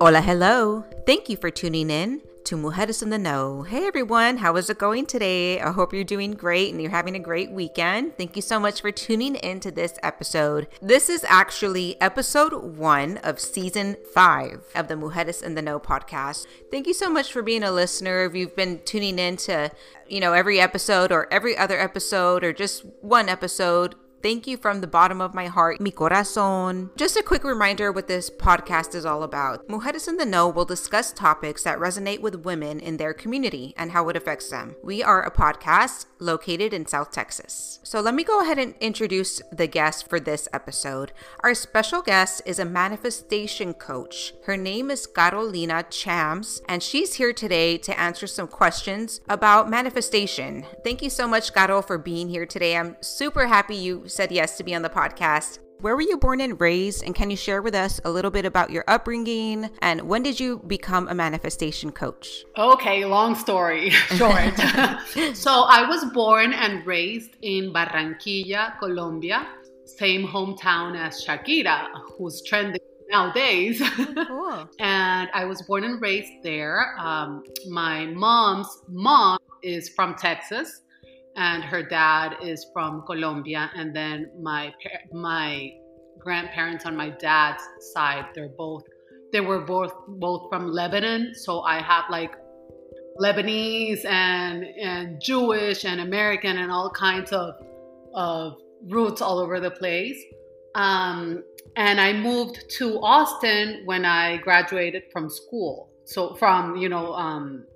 Hola, hello. Thank you for tuning in to Mujeres in the Know. Hey everyone, how is it going today? I hope you're doing great and you're having a great weekend. Thank you so much for tuning in to this episode. This is actually episode one of season five of the Mujeres in the Know podcast. Thank you so much for being a listener. If you've been tuning in to, you know, every episode or every other episode or just one episode, Thank you from the bottom of my heart, mi corazón. Just a quick reminder what this podcast is all about. Mujeres in the Know will discuss topics that resonate with women in their community and how it affects them. We are a podcast located in South Texas. So let me go ahead and introduce the guest for this episode. Our special guest is a manifestation coach. Her name is Carolina Chams, and she's here today to answer some questions about manifestation. Thank you so much, Caro, for being here today. I'm super happy you said yes to be on the podcast. Where were you born and raised? And can you share with us a little bit about your upbringing? And when did you become a manifestation coach? Okay, long story short. so I was born and raised in Barranquilla, Colombia, same hometown as Shakira, who's trending nowadays. Cool. and I was born and raised there. Um, my mom's mom is from Texas and her dad is from Colombia, and then my my grandparents on my dad's side, they're both they were both both from Lebanon, so I have like Lebanese and and Jewish and American and all kinds of of roots all over the place. Um, and I moved to Austin when I graduated from school, so from you know um,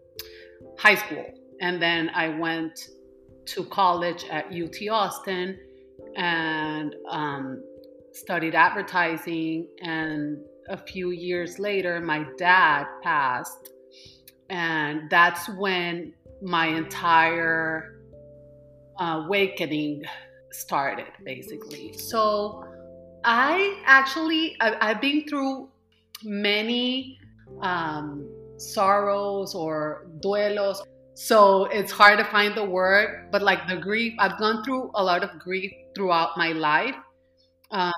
high school, and then I went to college at UT Austin and um, studied advertising. And a few years later, my dad passed. And that's when my entire uh, awakening started, basically. So I actually, I, have been through many um, sorrows or duelos so it's hard to find the word, but like the grief, I've gone through a lot of grief throughout my life. Um,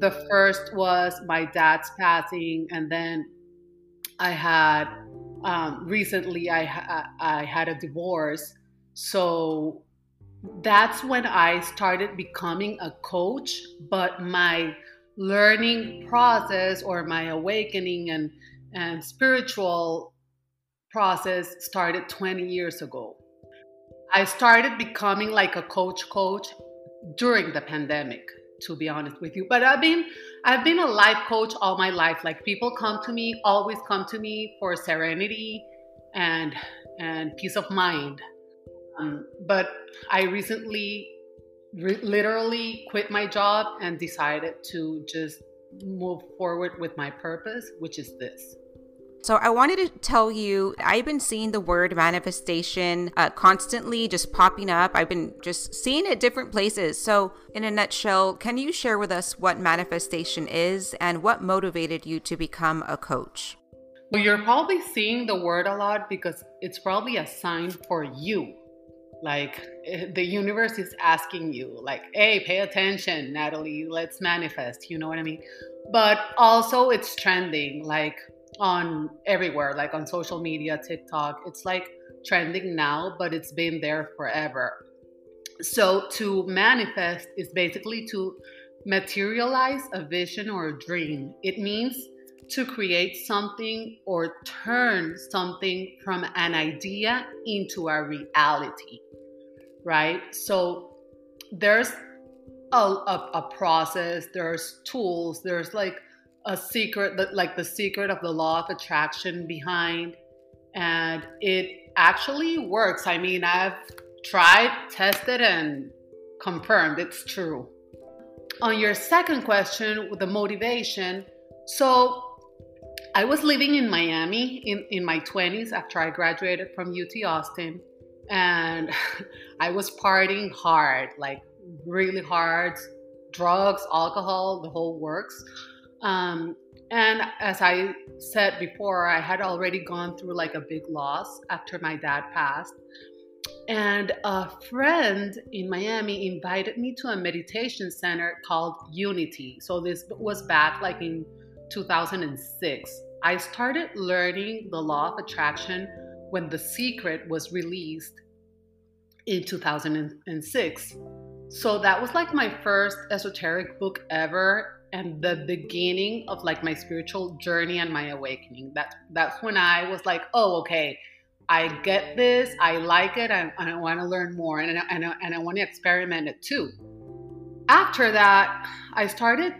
the first was my dad's passing, and then I had um, recently I I had a divorce. So that's when I started becoming a coach. But my learning process or my awakening and and spiritual process started 20 years ago. I started becoming like a coach coach during the pandemic to be honest with you. But i've been i've been a life coach all my life. Like people come to me always come to me for serenity and and peace of mind. Um, but i recently re- literally quit my job and decided to just move forward with my purpose which is this so, I wanted to tell you, I've been seeing the word manifestation uh, constantly just popping up. I've been just seeing it different places. So, in a nutshell, can you share with us what manifestation is and what motivated you to become a coach? Well, you're probably seeing the word a lot because it's probably a sign for you. Like eh, the universe is asking you, like, hey, pay attention, Natalie, let's manifest. You know what I mean? But also, it's trending. Like, on everywhere, like on social media, TikTok. It's like trending now, but it's been there forever. So to manifest is basically to materialize a vision or a dream. It means to create something or turn something from an idea into a reality, right? So there's a, a, a process, there's tools, there's like a secret, like the secret of the law of attraction behind. And it actually works. I mean, I've tried, tested, and confirmed it's true. On your second question, with the motivation, so I was living in Miami in, in my 20s after I graduated from UT Austin. And I was partying hard, like really hard, drugs, alcohol, the whole works. Um, and as I said before, I had already gone through like a big loss after my dad passed. And a friend in Miami invited me to a meditation center called Unity. So this was back like in 2006. I started learning the law of attraction when The Secret was released in 2006. So that was like my first esoteric book ever and the beginning of like my spiritual journey and my awakening. That that's when I was like, "Oh, okay. I get this. I like it. and I want to learn more and, and, and I want to experiment it too. After that, I started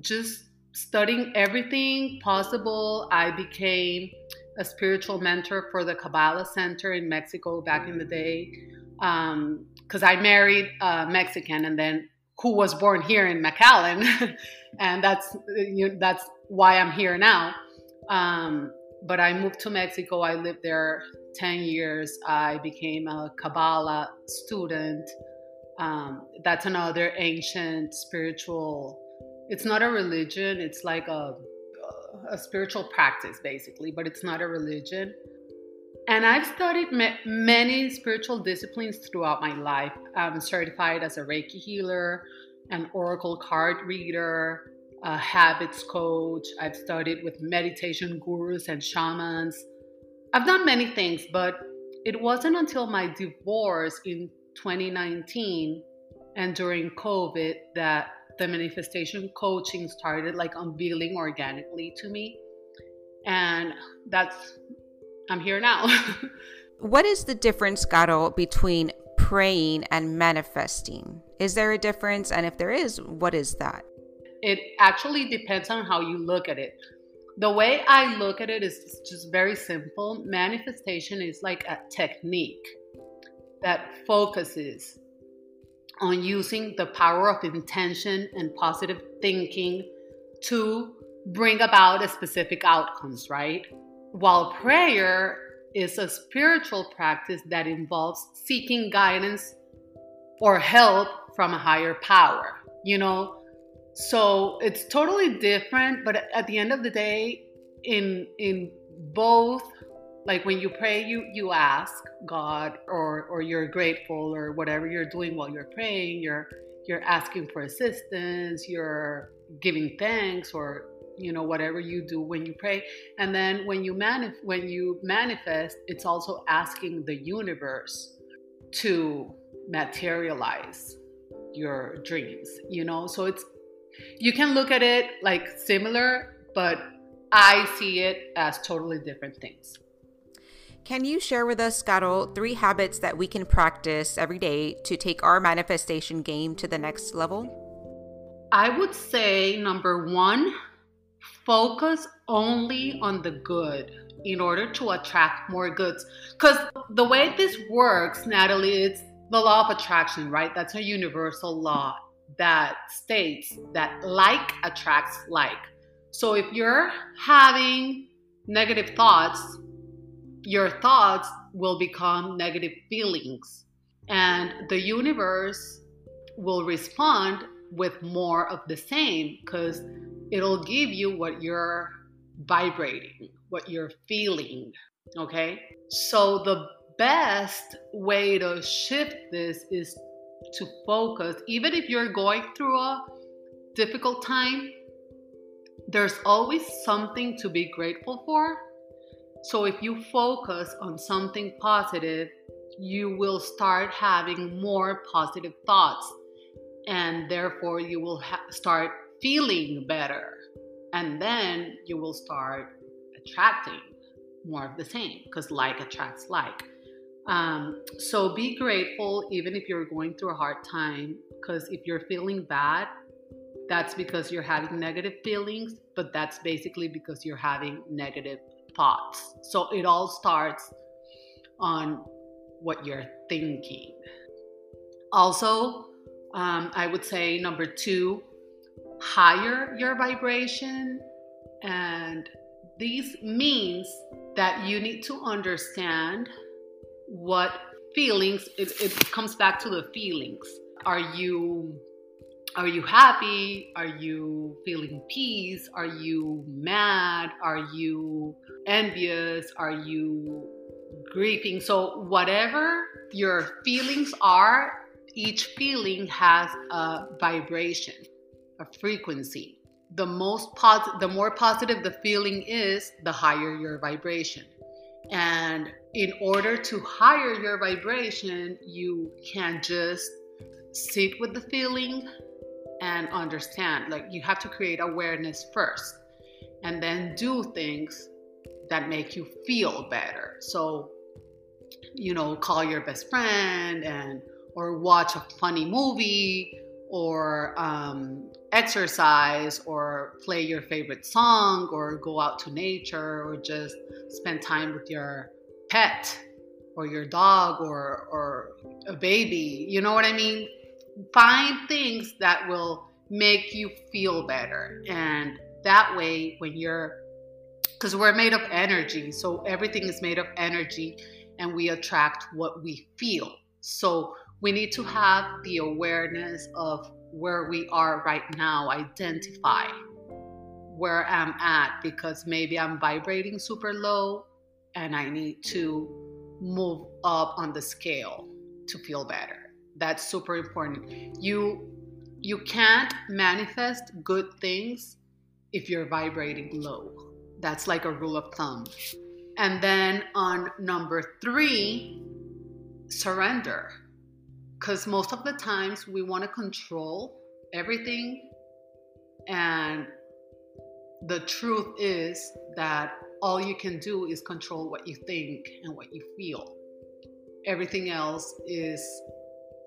just studying everything possible. I became a spiritual mentor for the Kabbalah Center in Mexico back in the day. Because um, I married a Mexican and then who was born here in McAllen. and that's, you know, that's why I'm here now. Um, but I moved to Mexico. I lived there 10 years. I became a Kabbalah student. Um, that's another ancient spiritual, it's not a religion, it's like a, a spiritual practice basically, but it's not a religion. And I've studied many spiritual disciplines throughout my life. I'm certified as a Reiki healer, an oracle card reader, a habits coach. I've studied with meditation gurus and shamans. I've done many things, but it wasn't until my divorce in 2019 and during COVID that the manifestation coaching started like unveiling organically to me. And that's, I'm here now. what is the difference, Caro, between praying and manifesting? Is there a difference? And if there is, what is that? it actually depends on how you look at it. The way I look at it is just very simple. Manifestation is like a technique that focuses on using the power of intention and positive thinking to bring about a specific outcomes, right? While prayer is a spiritual practice that involves seeking guidance or help from a higher power. You know, so it's totally different, but at the end of the day, in in both like when you pray you you ask god or or you're grateful or whatever you're doing while you're praying you're you're asking for assistance you're giving thanks or you know whatever you do when you pray and then when you manif- when you manifest it's also asking the universe to materialize your dreams you know so it's you can look at it like similar, but I see it as totally different things. Can you share with us, Caro, three habits that we can practice every day to take our manifestation game to the next level? I would say number one, focus only on the good in order to attract more goods. Because the way this works, Natalie, it's the law of attraction, right? That's a universal law that states that like attracts like. So if you're having negative thoughts, your thoughts will become negative feelings. And the universe will respond with more of the same because it'll give you what you're vibrating, what you're feeling. Okay. So the best way to shift this is to focus, even if you're going through a difficult time, there's always something to be grateful for. So if you focus on something positive, you will start having more positive thoughts and therefore you will ha- start feeling better and then you will start attracting more of the same because like attracts like um, so be grateful even if you're going through a hard time, because if you're feeling bad, that's because you're having negative feelings, but that's basically because you're having negative thoughts. So it all starts on what you're thinking. Also, um, I would say number two, higher your vibration. And these means that you need to understand what feelings it, it comes back to the feelings. Are you are you happy? Are you feeling peace? Are you mad? Are you envious? Are you grieving. So, whatever your feelings are, each feeling has a vibration, a frequency. The most positive, the more positive the feeling is, the higher your vibration. And in order to higher your vibration, you can just sit with the feeling and understand. Like you have to create awareness first and then do things that make you feel better. So, you know, call your best friend and or watch a funny movie or um, exercise or play your favorite song or go out to nature or just spend time with your pet or your dog or or a baby. You know what i mean? Find things that will make you feel better. And that way when you're because we're made of energy so everything is made of energy and we attract what we feel. So we need to have the awareness of where we are right now, identify where I'm at because maybe I'm vibrating super low and I need to move up on the scale to feel better. That's super important. You you can't manifest good things if you're vibrating low. That's like a rule of thumb. And then on number 3, surrender because most of the times we want to control everything and the truth is that all you can do is control what you think and what you feel. Everything else is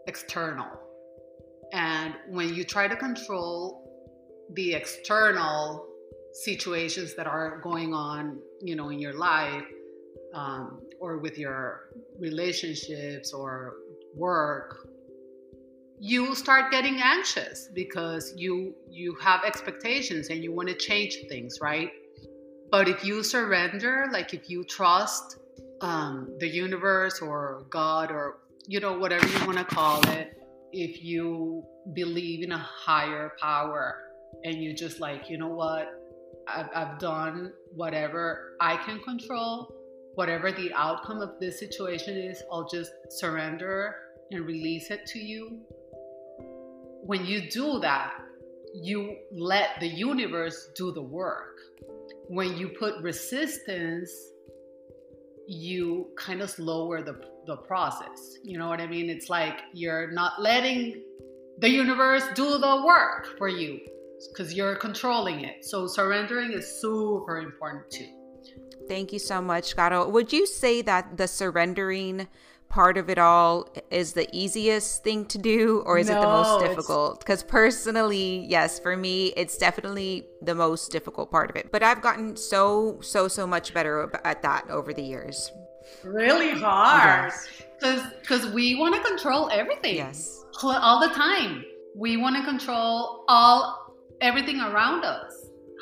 external. And when you try to control the external situations that are going on you know in your life um, or with your relationships or work you will start getting anxious because you you have expectations and you want to change things right? But if you surrender like if you trust um, the universe or god or you know whatever you want to call it if you believe in a higher power and you just like you know what? I've, I've done whatever i can control whatever the outcome of this situation is i'll just surrender and release it to you, when you do that, you let the universe do the work. When you put resistance, you kind of lower the, the process. You know what I mean? It's like you're not letting the universe do the work for you because you're controlling it. So surrendering is super important too. Thank you so much, Caro. Would you say that the surrendering part of it all is the easiest thing to do or is no, it the most difficult? Because personally, yes, for me, it's definitely the most difficult part of it. But I've gotten so, so, so much better at that over the years. Really hard. Because yes. because we want to control everything. Yes. All the time. We want to control all everything around us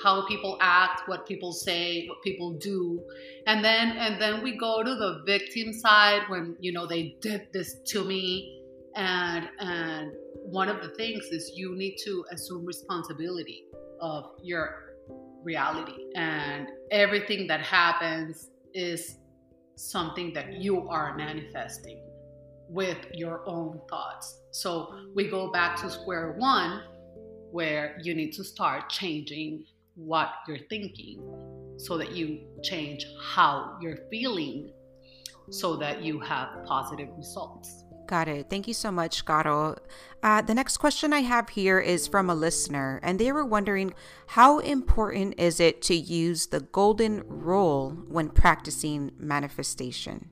how people act, what people say, what people do. And then and then we go to the victim side when you know they did this to me and and one of the things is you need to assume responsibility of your reality and everything that happens is something that you are manifesting with your own thoughts. So we go back to square one where you need to start changing what you're thinking so that you change how you're feeling so that you have positive results. Got it. Thank you so much, Caro. Uh, the next question I have here is from a listener, and they were wondering how important is it to use the golden rule when practicing manifestation?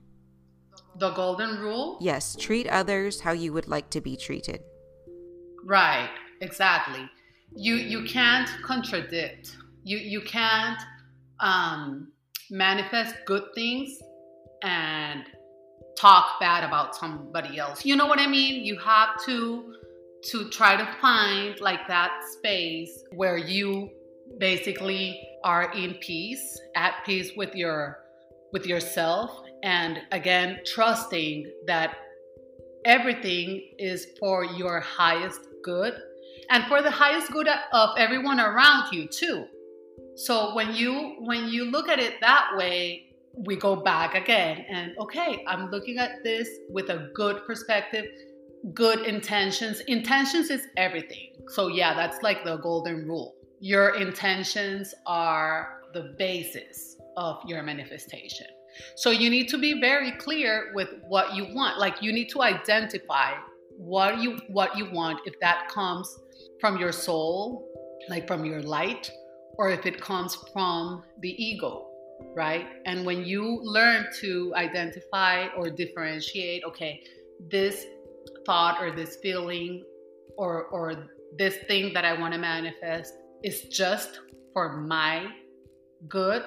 The golden rule? Yes, treat others how you would like to be treated. Right, exactly you you can't contradict. You you can't um, manifest good things and talk bad about somebody else. You know what I mean? You have to to try to find like that space where you basically are in peace, at peace with your with yourself and again trusting that everything is for your highest good and for the highest good of everyone around you too so when you when you look at it that way we go back again and okay, I'm looking at this with a good perspective, good intentions. Intentions is everything. So, yeah, that's like the golden rule. Your intentions are the basis of your manifestation. So, you need to be very clear with what you want. Like, you need to identify what you what you want if that comes from your soul like from your light or if it comes from the ego right? And when you learn to identify or differentiate okay this thought or this feeling or or this thing that i want to manifest is just for my good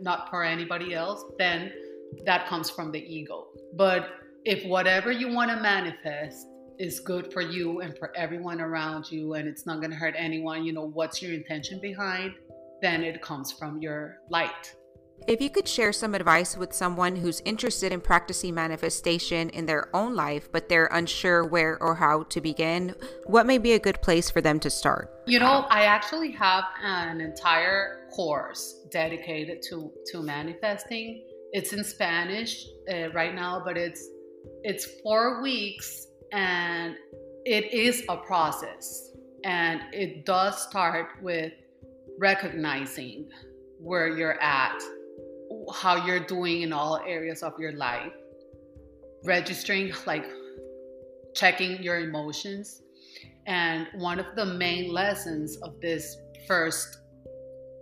not for anybody else then that comes from the ego. But if whatever you want to manifest is good for you and for everyone around you and it's not going to hurt anyone, you know, what's your intention behind, then it comes from your light. If you could share some advice with someone who's interested in practicing manifestation in their own life, but they're unsure where or how to begin, what may be a good place for them to start? You know, I actually have an entire course dedicated to to manifesting. It's in Spanish uh, right now, but it's it's four weeks and it is a process. And it does start with recognizing where you're at, how you're doing in all areas of your life, registering, like checking your emotions. And one of the main lessons of this first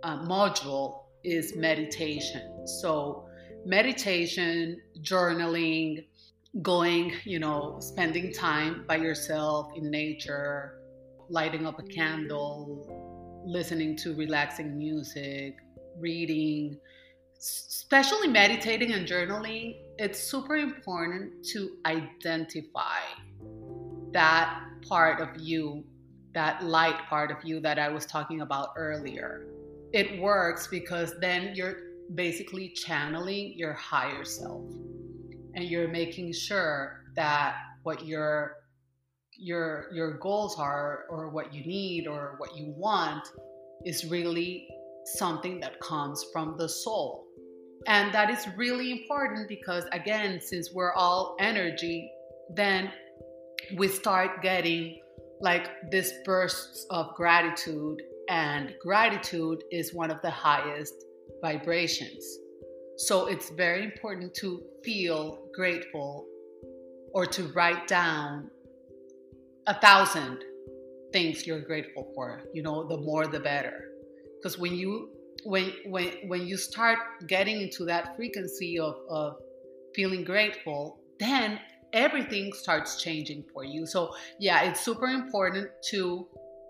uh, module is meditation. So, meditation, journaling, going, you know, spending time by yourself in nature, lighting up a candle, listening to relaxing music, reading, especially meditating and journaling, it's super important to identify that part of you, that light part of you that I was talking about earlier. It works because then you're basically channeling your higher self and you're making sure that what your your your goals are or what you need or what you want is really something that comes from the soul. And that is really important because again since we're all energy then we start getting like this bursts of gratitude and gratitude is one of the highest vibrations so it's very important to feel grateful or to write down a thousand things you're grateful for. You know, the more the better. Because when you when when when you start getting into that frequency of, of feeling grateful, then everything starts changing for you. So yeah, it's super important to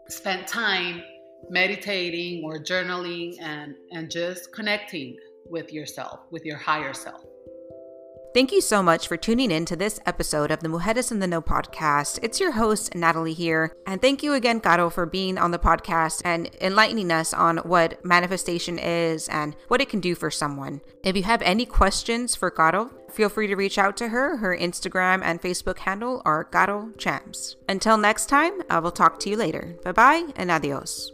spend time meditating or journaling and and just connecting with yourself, with your higher self. Thank you so much for tuning in to this episode of the Mujeres in the Know podcast. It's your host, Natalie here. And thank you again, Caro, for being on the podcast and enlightening us on what manifestation is and what it can do for someone. If you have any questions for Caro, feel free to reach out to her. Her Instagram and Facebook handle are Caro Champs. Until next time, I will talk to you later. Bye bye and adios.